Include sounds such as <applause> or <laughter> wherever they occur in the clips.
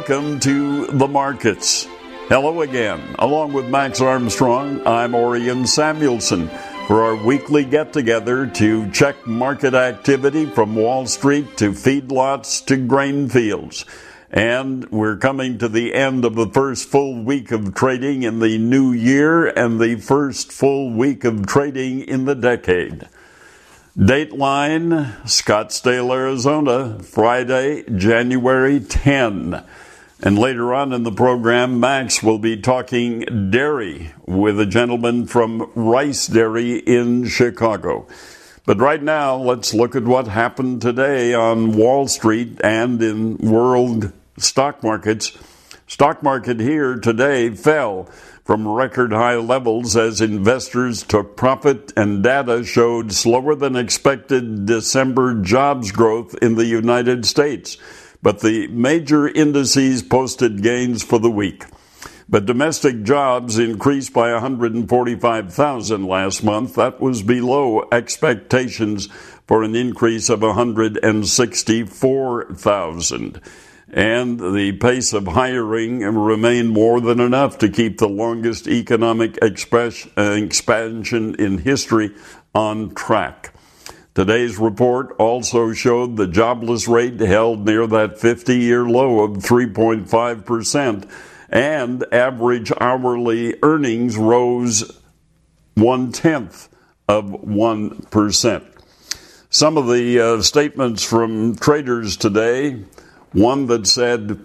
welcome to the markets. Hello again. Along with Max Armstrong, I'm Orion Samuelson for our weekly get together to check market activity from Wall Street to feedlots to grain fields. And we're coming to the end of the first full week of trading in the new year and the first full week of trading in the decade. Dateline, Scottsdale, Arizona, Friday, January 10. And later on in the program, Max will be talking dairy with a gentleman from Rice Dairy in Chicago. But right now, let's look at what happened today on Wall Street and in world stock markets. Stock market here today fell from record high levels as investors took profit and data showed slower than expected December jobs growth in the United States. But the major indices posted gains for the week. But domestic jobs increased by 145,000 last month. That was below expectations for an increase of 164,000 and the pace of hiring remained more than enough to keep the longest economic express, uh, expansion in history on track. Today's report also showed the jobless rate held near that 50 year low of 3.5%, and average hourly earnings rose one tenth of 1%. Some of the uh, statements from traders today one that said,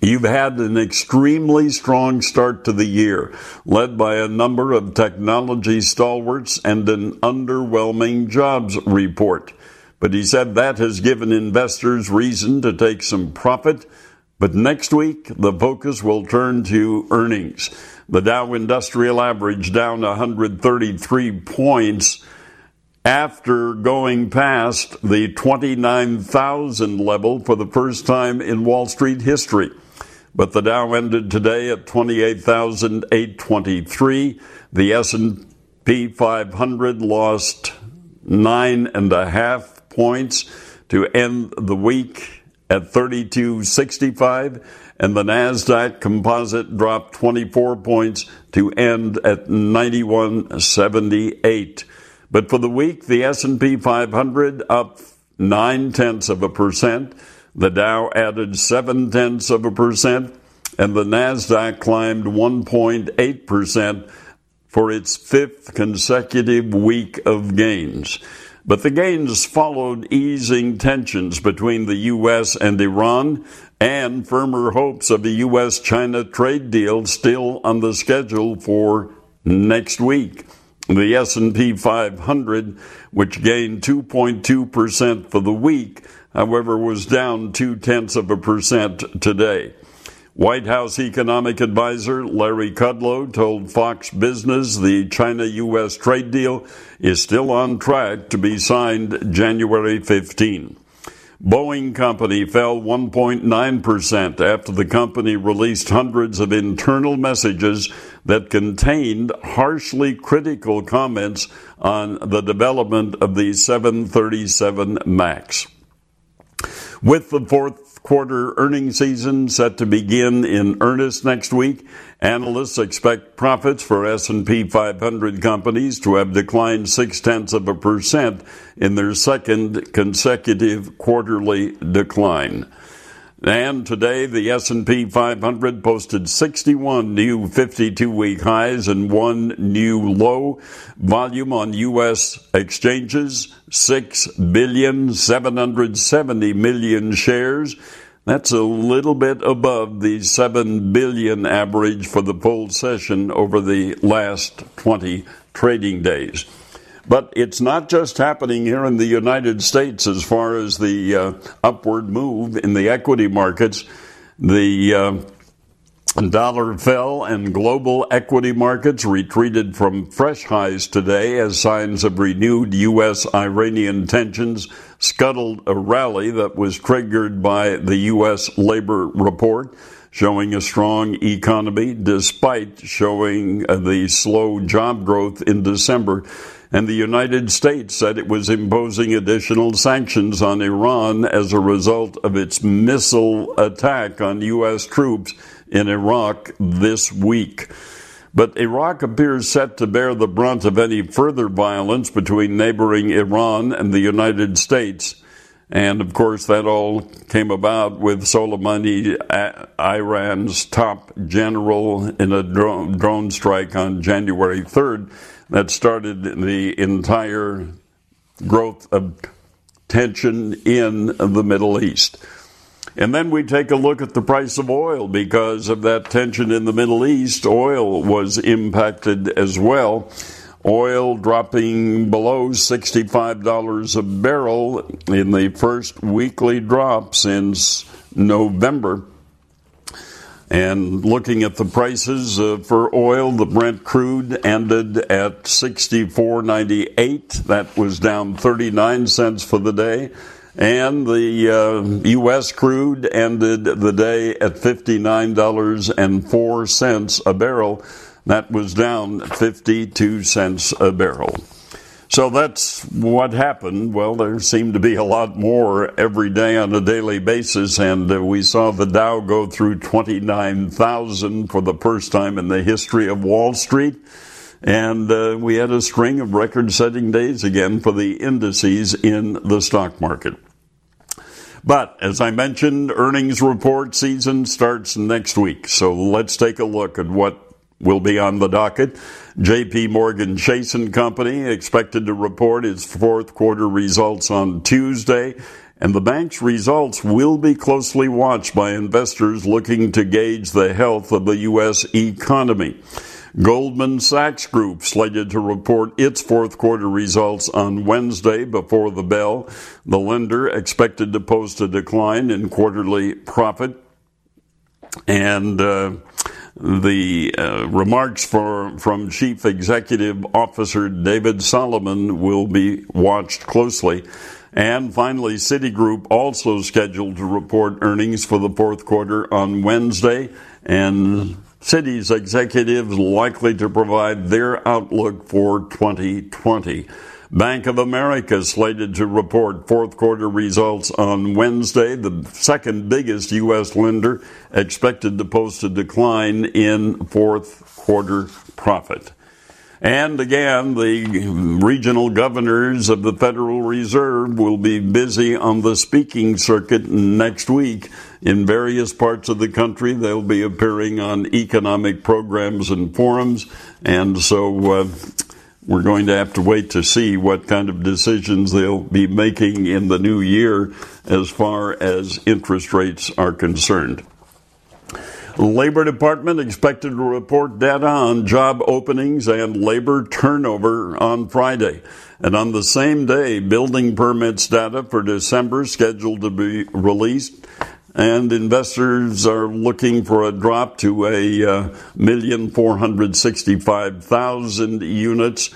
You've had an extremely strong start to the year, led by a number of technology stalwarts and an underwhelming jobs report. But he said that has given investors reason to take some profit. But next week, the focus will turn to earnings. The Dow Industrial Average down 133 points after going past the 29,000 level for the first time in Wall Street history. But the Dow ended today at 28,823. The S&P 500 lost nine and a half points to end the week at 3265 and the Nasdaq composite dropped 24 points to end at 9178. But for the week, the S&P 500 up nine tenths of a percent, the Dow added seven tenths of a percent, and the Nasdaq climbed 1.8 percent for its fifth consecutive week of gains. But the gains followed easing tensions between the U.S. and Iran and firmer hopes of a U.S. China trade deal still on the schedule for next week. The S&P 500, which gained 2.2% for the week, however, was down two tenths of a percent today. White House economic advisor Larry Kudlow told Fox Business the China U.S. trade deal is still on track to be signed January 15. Boeing Company fell 1.9% after the company released hundreds of internal messages that contained harshly critical comments on the development of the 737 MAX. With the fourth quarter earnings season set to begin in earnest next week, analysts expect profits for S&P 500 companies to have declined six tenths of a percent in their second consecutive quarterly decline. And today, the S&P 500 posted 61 new 52-week highs and one new low. Volume on U.S. exchanges, 6 billion 770 million shares. That's a little bit above the 7 billion average for the full session over the last 20 trading days. But it's not just happening here in the United States as far as the uh, upward move in the equity markets. The uh, dollar fell and global equity markets retreated from fresh highs today as signs of renewed U.S. Iranian tensions scuttled a rally that was triggered by the U.S. labor report. showing a strong economy despite showing uh, the slow job growth in December. And the United States said it was imposing additional sanctions on Iran as a result of its missile attack on U.S. troops in Iraq this week. But Iraq appears set to bear the brunt of any further violence between neighboring Iran and the United States. And of course, that all came about with Soleimani, uh, Iran's top general, in a drone strike on January 3rd that started the entire growth of tension in the Middle East. And then we take a look at the price of oil because of that tension in the Middle East. Oil was impacted as well. Oil dropping below $65 a barrel in the first weekly drop since November. And looking at the prices uh, for oil, the Brent crude ended at 64.98. That was down 39 cents for the day. And the uh, U.S. crude ended the day at $59.04 a barrel. That was down 52 cents a barrel. So that's what happened. Well, there seemed to be a lot more every day on a daily basis, and uh, we saw the Dow go through 29,000 for the first time in the history of Wall Street. And uh, we had a string of record setting days again for the indices in the stock market. But as I mentioned, earnings report season starts next week. So let's take a look at what will be on the docket. JP Morgan Chase and Company expected to report its fourth quarter results on Tuesday. And the bank's results will be closely watched by investors looking to gauge the health of the U.S. economy. Goldman Sachs Group slated to report its fourth quarter results on Wednesday before the bell. The lender expected to post a decline in quarterly profit. And uh, the uh, remarks for, from Chief Executive Officer David Solomon will be watched closely. And finally, Citigroup also scheduled to report earnings for the fourth quarter on Wednesday. And Citi's executives likely to provide their outlook for 2020. Bank of America slated to report fourth quarter results on Wednesday. The second biggest U.S. lender expected to post a decline in fourth quarter profit. And again, the regional governors of the Federal Reserve will be busy on the speaking circuit next week in various parts of the country. They'll be appearing on economic programs and forums. And so uh, we're going to have to wait to see what kind of decisions they'll be making in the new year as far as interest rates are concerned. Labor Department expected to report data on job openings and labor turnover on Friday. And on the same day, building permits data for December scheduled to be released. And investors are looking for a drop to a uh, million four hundred sixty-five thousand units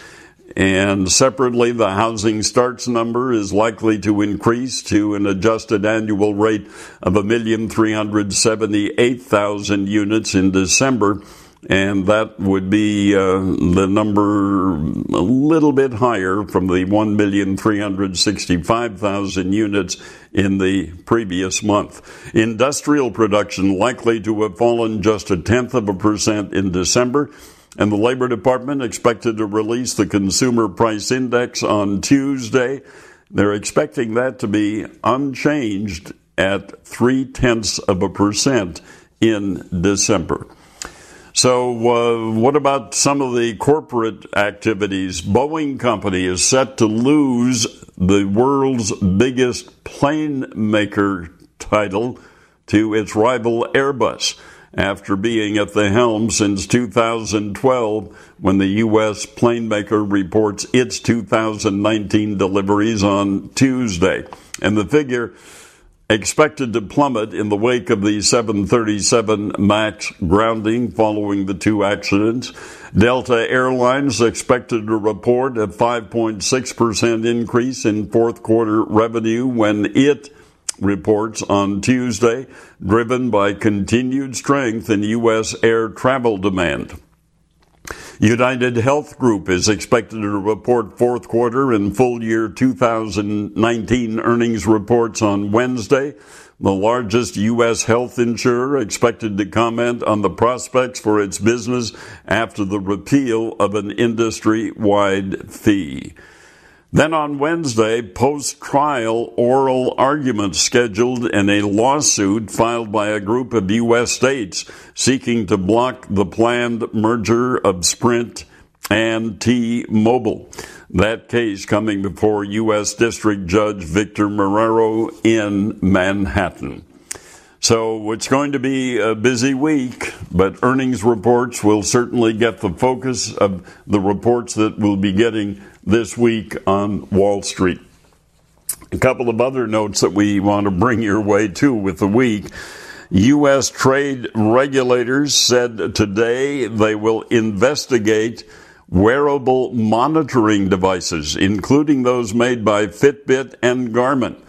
and separately, the housing starts number is likely to increase to an adjusted annual rate of a 1,378,000 units in December. And that would be uh, the number a little bit higher from the 1,365,000 units in the previous month. Industrial production likely to have fallen just a tenth of a percent in December and the Labor Department expected to release the Consumer Price Index on Tuesday. They're expecting that to be unchanged at three tenths of a percent in December. So, uh, what about some of the corporate activities? Boeing Company is set to lose the world's biggest plane maker title to its rival Airbus after being at the helm since 2012 when the U.S. plane maker reports its 2019 deliveries on Tuesday. And the figure expected to plummet in the wake of the 737 MAX grounding following the two accidents. Delta Airlines expected to report a 5.6% increase in fourth quarter revenue when it reports on Tuesday, driven by continued strength in U.S. air travel demand. United Health Group is expected to report fourth quarter and full year 2019 earnings reports on Wednesday. The largest U.S. health insurer expected to comment on the prospects for its business after the repeal of an industry wide fee. Then on Wednesday, post trial oral arguments scheduled in a lawsuit filed by a group of U.S. states seeking to block the planned merger of Sprint and T Mobile. That case coming before U.S. District Judge Victor Marrero in Manhattan. So it's going to be a busy week, but earnings reports will certainly get the focus of the reports that we'll be getting this week on Wall Street. A couple of other notes that we want to bring your way too with the week. U.S. trade regulators said today they will investigate wearable monitoring devices, including those made by Fitbit and Garmin.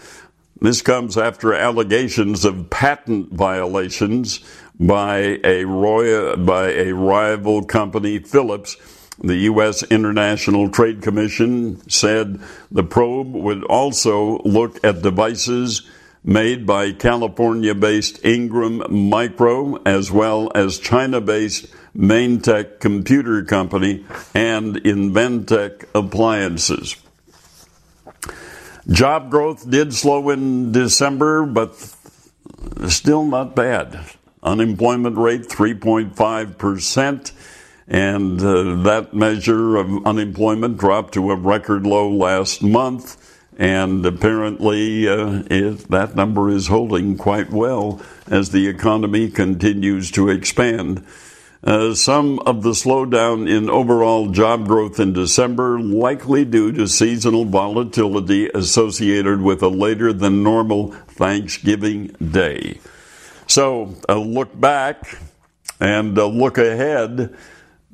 This comes after allegations of patent violations by a, royal, by a rival company, Philips the U.S. International Trade Commission said the probe would also look at devices made by California based Ingram Micro as well as China based Maintek Computer Company and Inventec Appliances. Job growth did slow in December, but still not bad. Unemployment rate 3.5 percent and uh, that measure of unemployment dropped to a record low last month. And apparently, uh, it, that number is holding quite well as the economy continues to expand. Uh, some of the slowdown in overall job growth in December likely due to seasonal volatility associated with a later than normal Thanksgiving Day. So, a look back and a look ahead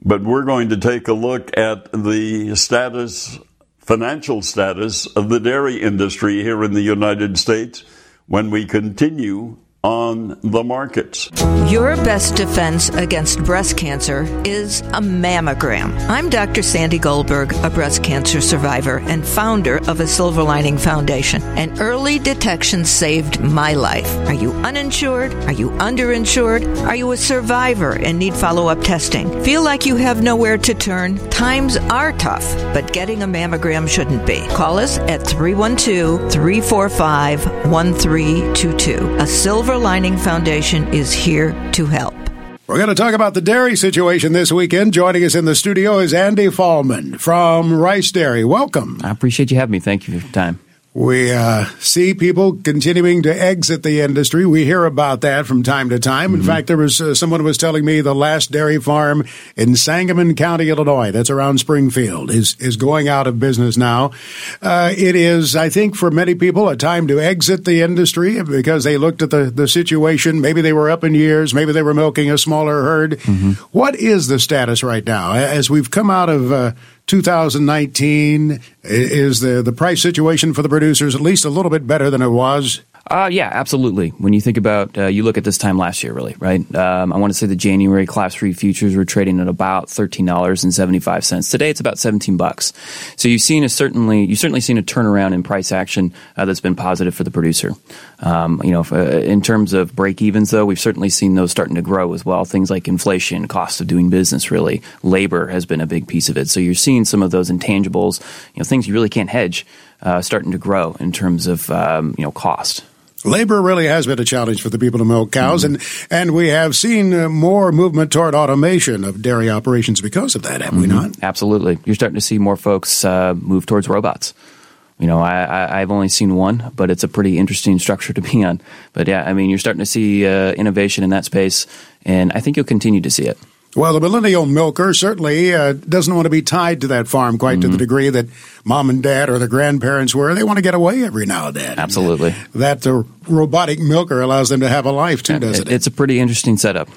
but we're going to take a look at the status, financial status of the dairy industry here in the United States when we continue on the markets. Your best defense against breast cancer is a mammogram. I'm Dr. Sandy Goldberg, a breast cancer survivor and founder of a Silver Lining Foundation. And early detection saved my life. Are you uninsured? Are you underinsured? Are you a survivor and need follow up testing? Feel like you have nowhere to turn? Times are tough, but getting a mammogram shouldn't be. Call us at 312 345 1322. A Silver Silver Lining Foundation is here to help. We're going to talk about the dairy situation this weekend. Joining us in the studio is Andy Fallman from Rice Dairy. Welcome. I appreciate you having me. Thank you for your time. We uh, see people continuing to exit the industry. We hear about that from time to time. In mm-hmm. fact, there was uh, someone was telling me the last dairy farm in Sangamon County, Illinois, that's around Springfield, is is going out of business now. Uh, it is, I think, for many people, a time to exit the industry because they looked at the the situation. Maybe they were up in years. Maybe they were milking a smaller herd. Mm-hmm. What is the status right now as we've come out of uh, 2019? Is the, the price situation for the producers at least a little bit better than it was uh, yeah, absolutely. When you think about, uh, you look at this time last year, really, right? Um, I want to say the January Class Three futures were trading at about thirteen dollars and seventy five cents. Today, it's about seventeen bucks. So you've seen a certainly, you've certainly seen a turnaround in price action uh, that's been positive for the producer. Um, you know, if, uh, in terms of break evens, though, we've certainly seen those starting to grow as well. Things like inflation, cost of doing business, really, labor has been a big piece of it. So you're seeing some of those intangibles, you know, things you really can't hedge, uh, starting to grow in terms of um, you know cost. Labor really has been a challenge for the people to milk cows, mm-hmm. and and we have seen uh, more movement toward automation of dairy operations because of that, have mm-hmm. we not? Absolutely. You're starting to see more folks uh, move towards robots. You know, I, have only seen one, but it's a pretty interesting structure to be on. But yeah, I mean, you're starting to see uh, innovation in that space, and I think you'll continue to see it. Well, the millennial milker certainly uh, doesn't want to be tied to that farm quite mm-hmm. to the mm-hmm. degree that mom and dad or the grandparents were. They want to get away every now and then. Absolutely. That the robotic milker allows them to have a life too, doesn't it? It's a pretty interesting setup.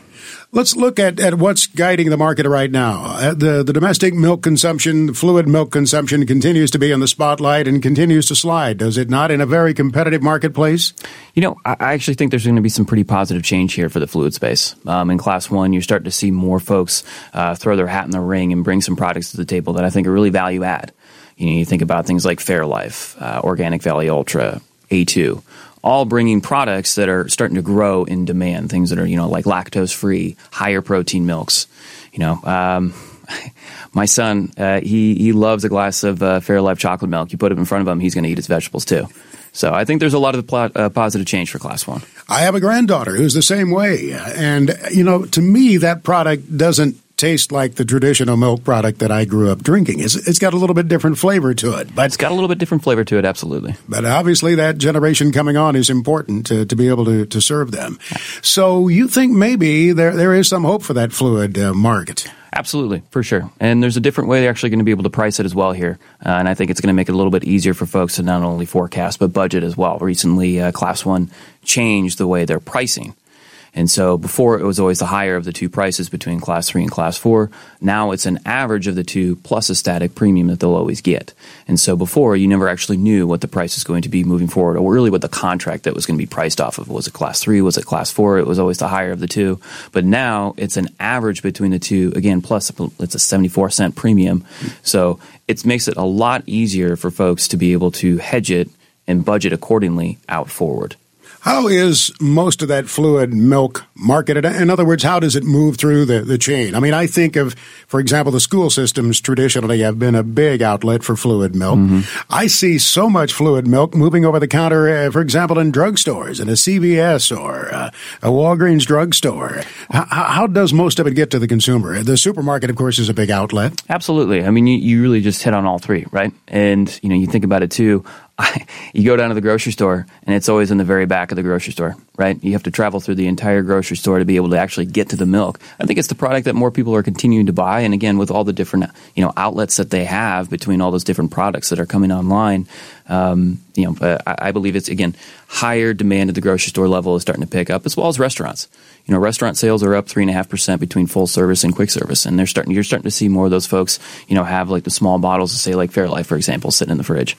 Let's look at, at what's guiding the market right now. Uh, the, the domestic milk consumption, fluid milk consumption continues to be in the spotlight and continues to slide, does it not, in a very competitive marketplace? You know, I, actually think there's going to be some pretty positive change here for the fluid space. Um, in class one, you're starting to see more folks uh, throw their hat in the ring and bring some products to the table that I think are really value add. You know, you think about things like Fairlife, uh, Organic Valley Ultra, A2 all bringing products that are starting to grow in demand. Things that are you know like lactose free, higher protein milks. You know, um, <laughs> my son uh, he he loves a glass of uh, Fairlife chocolate milk. You put it in front of him, he's going to eat his vegetables too. So I think there's a lot of uh, positive change for Class One. I have a granddaughter who's the same way, and you know, to me, that product doesn't taste like the traditional milk product that I grew up drinking. It's, it's got a little bit different flavor to it. But it's got a little bit different flavor to it, absolutely. But obviously, that generation coming on is important to, to be able to, to serve them. So you think maybe there there is some hope for that fluid uh, market? Absolutely, for sure. And there's a different way they're actually going to be able to price it as well here. Uh, and I think it's going to make it a little bit easier for folks to not only forecast, but budget as well. Recently, uh, Class 1 changed the way they're pricing. And so before it was always the higher of the two prices between class three and class four. Now it's an average of the two plus a static premium that they'll always get. And so before you never actually knew what the price is going to be moving forward or really what the contract that was going to be priced off of. Was it class three? Was it class four? It was always the higher of the two. But now it's an average between the two. Again, plus it's a 74 cent premium. So it makes it a lot easier for folks to be able to hedge it and budget accordingly out forward. How is most of that fluid milk marketed? In other words, how does it move through the, the chain? I mean, I think of, for example, the school systems traditionally have been a big outlet for fluid milk. Mm-hmm. I see so much fluid milk moving over the counter, uh, for example, in drugstores, in a CVS or uh, a Walgreens drugstore. How, how, does most of it get to the consumer? The supermarket, of course, is a big outlet. Absolutely. I mean, you, you really just hit on all three, right? And, you know, you think about it too. <laughs> you go down to the grocery store and it's always in the very back of the grocery store, right? You have to travel through the entire grocery store to be able to actually get to the milk. I think it's the product that more people are continuing to buy. And again, with all the different, you know, outlets that they have between all those different products that are coming online, um, you know, uh, I, I believe it's again higher demand at the grocery store level is starting to pick up, as well as restaurants. You know, restaurant sales are up three and a half percent between full service and quick service, and they're starting. You're starting to see more of those folks, you know, have like the small bottles, say like Fairlife, for example, sitting in the fridge.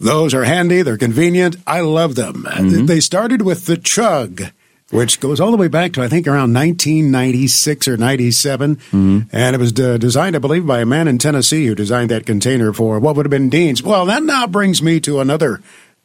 Those are handy. They're convenient. I love them. Mm-hmm. They started with the Chug which goes all the way back to I think around 1996 or 97, mm-hmm. and it was de- designed, I believe, by a man in Tennessee who designed that container for what would have been Dean's. Well, that now brings me to another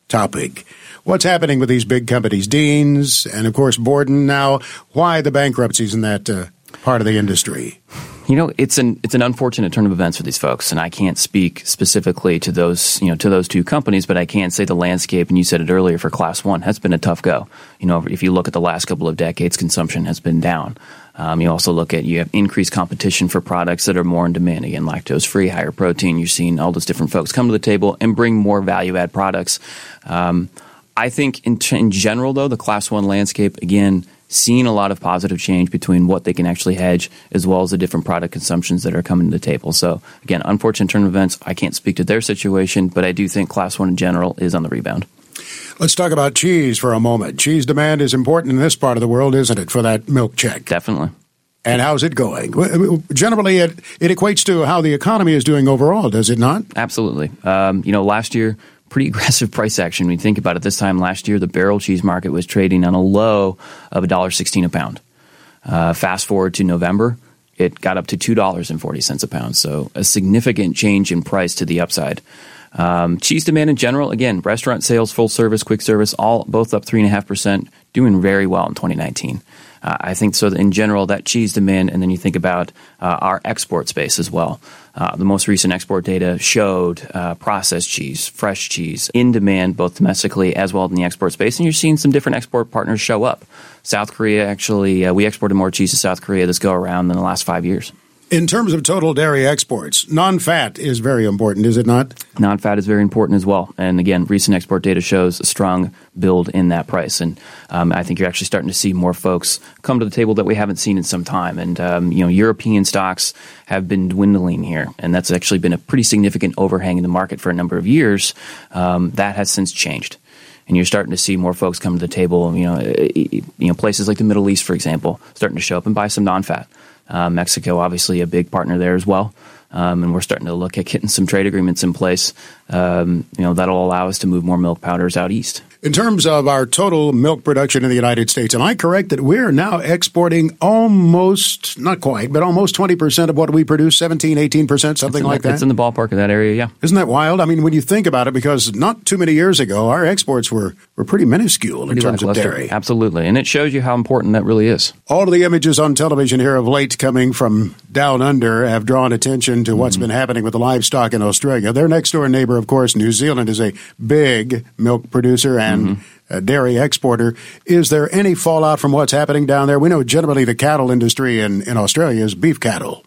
topic. What's happening with these big companies, Dean's, and of course Borden now? Why the bankruptcies in that uh, part of the industry? You know, it's an it's an unfortunate turn of events for these folks, and I can't speak specifically to those you know to those two companies, but I can say the landscape. And you said it earlier for Class One has been a tough go. You know, if you look at the last couple of decades, consumption has been down. Um, you also look at you have increased competition for products that are more in demand. Again, lactose free, higher protein. You're seeing all those different folks come to the table and bring more value add products. Um, I think in, in general, though, the Class One landscape again seeing a lot of positive change between what they can actually hedge as well as the different product consumptions that are coming to the table. So again, unfortunate turn of events. I can't speak to their situation, but I do think class one in general is on the rebound. Let's talk about cheese for a moment. Cheese demand is important in this part of the world, isn't it, for that milk check? Definitely. And how's it going? Generally, it, it equates to how the economy is doing overall, does it not? Absolutely. Um, you know, last year pretty <laughs> aggressive price action when you think about it. This time last year, the barrel cheese market was trading on a low of $1.16 a pound. Uh, fast forward to November, it got up to $2.40 a pound. So a significant change in price to the upside. Um, cheese demand in general, again, restaurant sales, full service, quick service, all both up 3.5%, doing very well in 2019. Uh, I think so. In general, that cheese demand, and then you think about uh, our export space as well. Uh, the most recent export data showed uh, processed cheese, fresh cheese, in demand both domestically as well as in the export space, and you're seeing some different export partners show up. South Korea actually, uh, we exported more cheese to South Korea this go around than the last five years. In terms of total dairy exports, non fat is very important, is it not? Non fat is very important as well. And again, recent export data shows a strong build in that price. And um, I think you're actually starting to see more folks come to the table that we haven't seen in some time. And, um, you know, European stocks have been dwindling here. And that's actually been a pretty significant overhang in the market for a number of years. Um, that has since changed. and you're starting to see more folks come to the table. You know, you know places like the Middle East, for example, starting to show up and buy some non-fat. Uh, Mexico, obviously, a big partner there as well. Um, and we're starting to look at getting some trade agreements in place. Um, you know, that'll allow us to move more milk powders out east. In terms of our total milk production in the United States, am I correct that we're now exporting almost, not quite, but almost 20% of what we produce, 17, 18%, something like that? It's in the ballpark of that area, yeah. Isn't that wild? I mean, when you think about it, because not too many years ago, our exports were, were pretty minuscule pretty in terms of dairy. Absolutely. And it shows you how important that really is. All of the images on television here of late coming from down under have drawn attention to what's mm-hmm. been happening with the livestock in Australia. Their next door neighbor, of course, New Zealand, is a big milk producer and and mm-hmm. dairy exporter. Is there any fallout from what's happening down there? We know generally the cattle industry in, in Australia is beef cattle.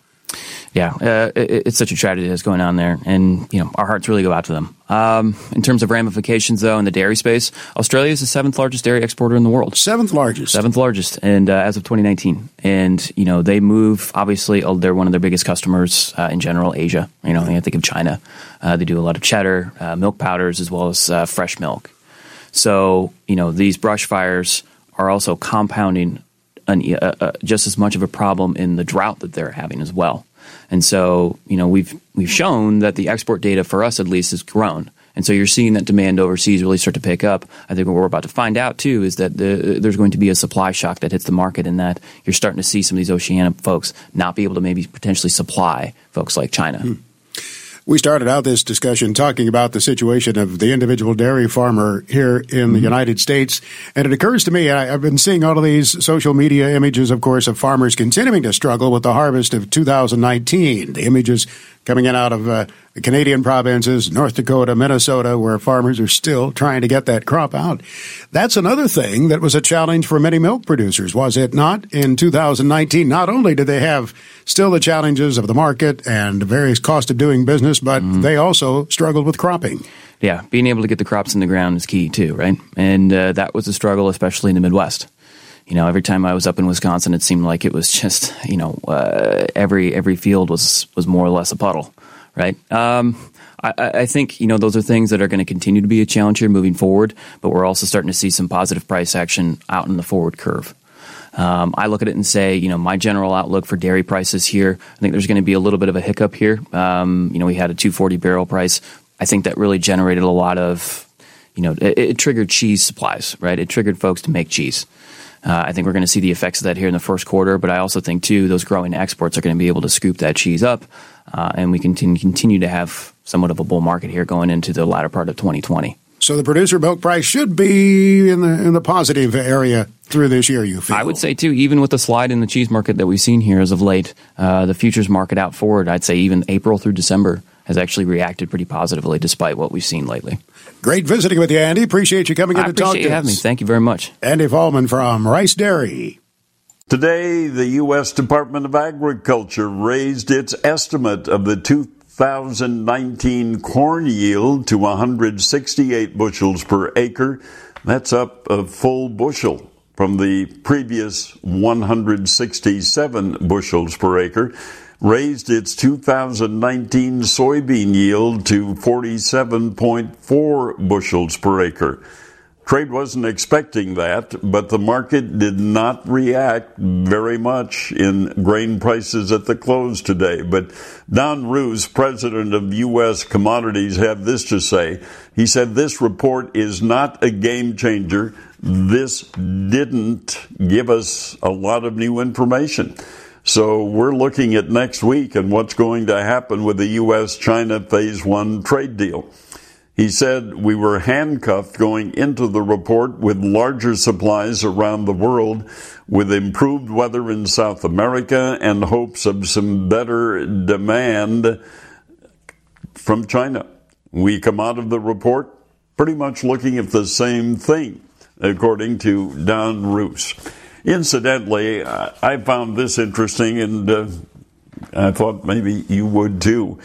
Yeah, uh, it, it's such a tragedy that's going on there, and you know our hearts really go out to them. Um, in terms of ramifications, though, in the dairy space, Australia is the seventh largest dairy exporter in the world. Seventh largest. Seventh largest, and uh, as of 2019, and you know they move. Obviously, uh, they're one of their biggest customers uh, in general. Asia, you know, I think of China. Uh, they do a lot of cheddar, uh, milk powders, as well as fresh milk. So, you know, these brush fires are also compounding an, uh, uh, just as much of a problem in the drought that they're having as well. And so, you know, we've we've shown that the export data for us at least has grown. And so you're seeing that demand overseas really start to pick up. I think what we're about to find out too is that the, there's going to be a supply shock that hits the market, and that you're starting to see some of these Oceania folks not be able to maybe potentially supply folks like China. Hmm. We started out this discussion talking about the situation of the individual dairy farmer here in mm-hmm. the United States. And it occurs to me, I, have been seeing all of these social media images, of course, of farmers continuing to struggle with the harvest of 2019. The images coming in out of uh, the Canadian provinces, North Dakota, Minnesota, where farmers are still trying to get that crop out. That's another thing that was a challenge for many milk producers, was it not? In 2019, not only did they have still the challenges of the market and various cost of doing business, but mm-hmm. they also struggled with cropping. Yeah, being able to get the crops in the ground is key too, right? And uh, that was a struggle, especially in the Midwest you know, every time I was up in Wisconsin, it seemed like it was just, you know, uh, every every field was was more or less a puddle, right? Um, I, I, think you know those are things that are going to continue to be a challenge here moving forward, but we're also starting to see some positive price action out in the forward curve. Um, I look at it and say, you know, my general outlook for dairy prices here, I think there's going to be a little bit of a hiccup here. Um, you know, we had a 240 barrel price. I think that really generated a lot of, you know, it, it triggered cheese supplies, right? It triggered folks to make cheese. Uh, I think we're going to see the effects of that here in the first quarter, but I also think too those growing exports are going to be able to scoop that cheese up, uh, and we can continue to have somewhat of a bull market here going into the latter part of 2020. So the producer milk price should be in the in the positive area through this year. You feel? I would say too, even with the slide in the cheese market that we've seen here as of late, uh, the futures market out forward, I'd say even April through December has actually reacted pretty positively despite what we've seen lately. Great visiting with you, Andy. Appreciate you coming in I to talk to us. me. Thank you very much. Andy Fallman from Rice Dairy. Today, the U.S. Department of Agriculture raised its estimate of the 2019 corn yield to 168 bushels per acre. That's up a full bushel from the previous 167 bushels per acre raised its 2019 soybean yield to 47.4 bushels per acre. Trade wasn't expecting that, but the market did not react very much in grain prices at the close today. But Don Roose, president of U.S. Commodities, had this to say. He said, This report is not a game changer. This didn't give us a lot of new information. So we're looking at next week and what's going to happen with the U.S. China phase one trade deal. He said we were handcuffed going into the report with larger supplies around the world, with improved weather in South America and hopes of some better demand from China. We come out of the report pretty much looking at the same thing, according to Don Roose. Incidentally, I found this interesting, and uh, I thought maybe you would too.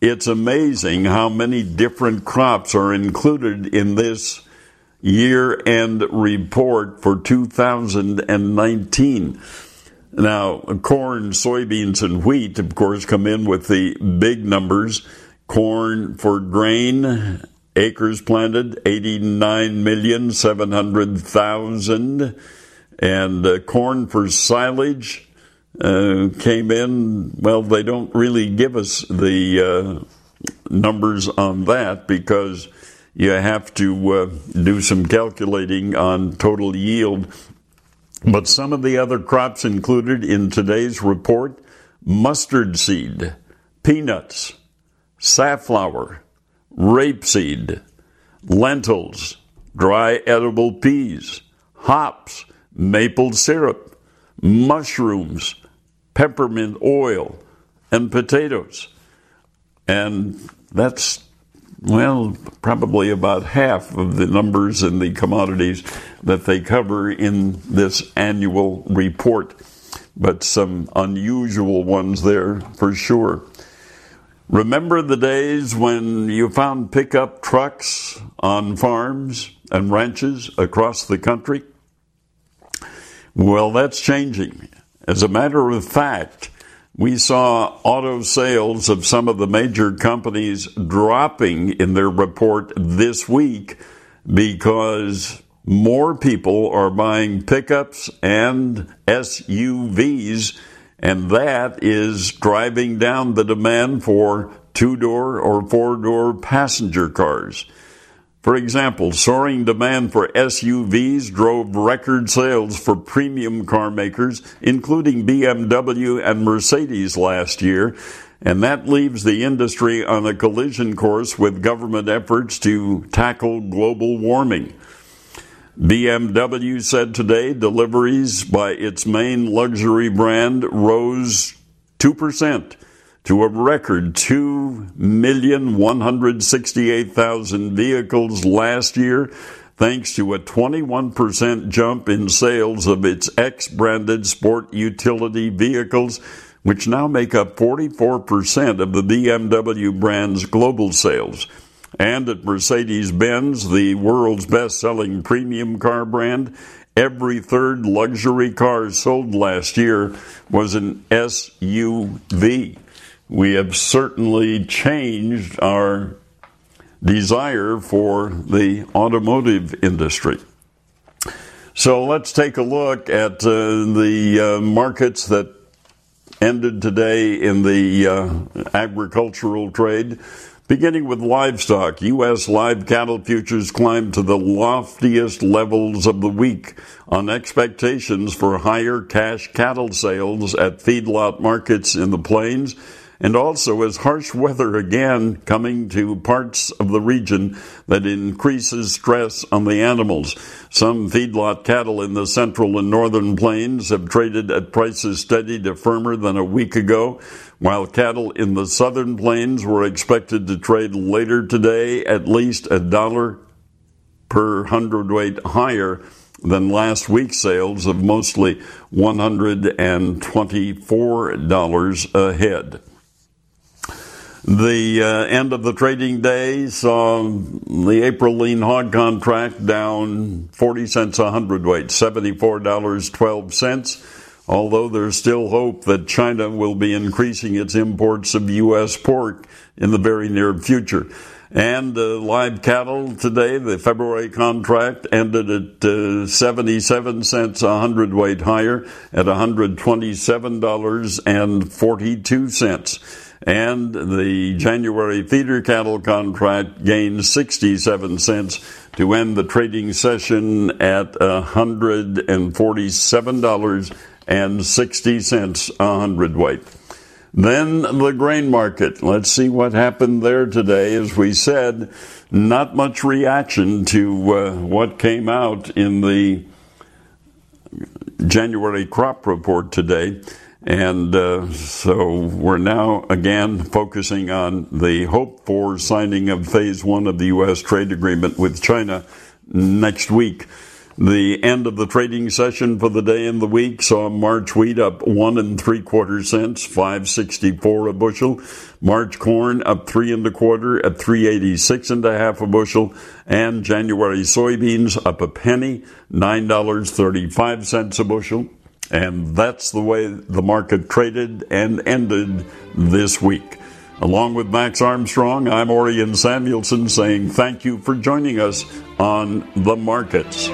It's amazing how many different crops are included in this year end report for 2019. Now, corn, soybeans, and wheat, of course, come in with the big numbers. Corn for grain acres planted 89,700,000 and uh, corn for silage uh, came in. Well they don't really give us the uh, numbers on that because you have to uh, do some calculating on total yield. But some of the other crops included in today's report mustard seed peanuts safflower rapeseed, lentils, dry edible peas, hops, maple syrup, mushrooms, peppermint oil, and potatoes. And that's, well, probably about half of the numbers and the commodities that they cover in this annual report. But some unusual ones there for sure. Remember the days when you found pickup trucks on farms and ranches across the country? Well, that's changing. As a matter of fact, we saw auto sales of some of the major companies dropping in their report this week because more people are buying pickups and SUVs and that is driving down the demand for two door or four door passenger cars. For example, soaring demand for SUVs drove record sales for premium car makers, including BMW and Mercedes last year, and that leaves the industry on a collision course with government efforts to tackle global warming. BMW said today deliveries by its main luxury brand rose 2% to a record 2,168,000 vehicles last year, thanks to a 21% jump in sales of its X branded sport utility vehicles, which now make up 44% of the BMW brand's global sales. And at Mercedes Benz, the world's best selling premium car brand, every third luxury car sold last year was an SUV. We have certainly changed our desire for the automotive industry. So let's take a look at uh, the uh, markets that ended today in the uh, agricultural trade. Beginning with livestock, U.S. live cattle futures climbed to the loftiest levels of the week on expectations for higher cash cattle sales at feedlot markets in the plains and also as harsh weather again coming to parts of the region that increases stress on the animals. Some feedlot cattle in the central and northern plains have traded at prices steady to firmer than a week ago, while cattle in the southern plains were expected to trade later today at least a dollar per hundredweight higher than last week's sales of mostly $124 a head. The uh, end of the trading day saw the April lean hog contract down 40 cents a hundredweight, $74.12. Although there's still hope that China will be increasing its imports of U.S. pork in the very near future. And uh, live cattle today, the February contract ended at uh, 77 cents a hundredweight higher at $127.42 and the January feeder cattle contract gained 67 cents to end the trading session at $147.60 a hundredweight. Then the grain market. Let's see what happened there today. As we said, not much reaction to uh, what came out in the January crop report today. And uh, so we're now again focusing on the hope for signing of phase one of the U.S. trade agreement with China next week. The end of the trading session for the day and the week saw March wheat up one and three quarter cents, five sixty four a bushel. March corn up three and a quarter at three eighty six and a half a bushel, and January soybeans up a penny, nine dollars thirty five cents a bushel. And that's the way the market traded and ended this week. Along with Max Armstrong, I'm Orion Samuelson saying thank you for joining us on the markets.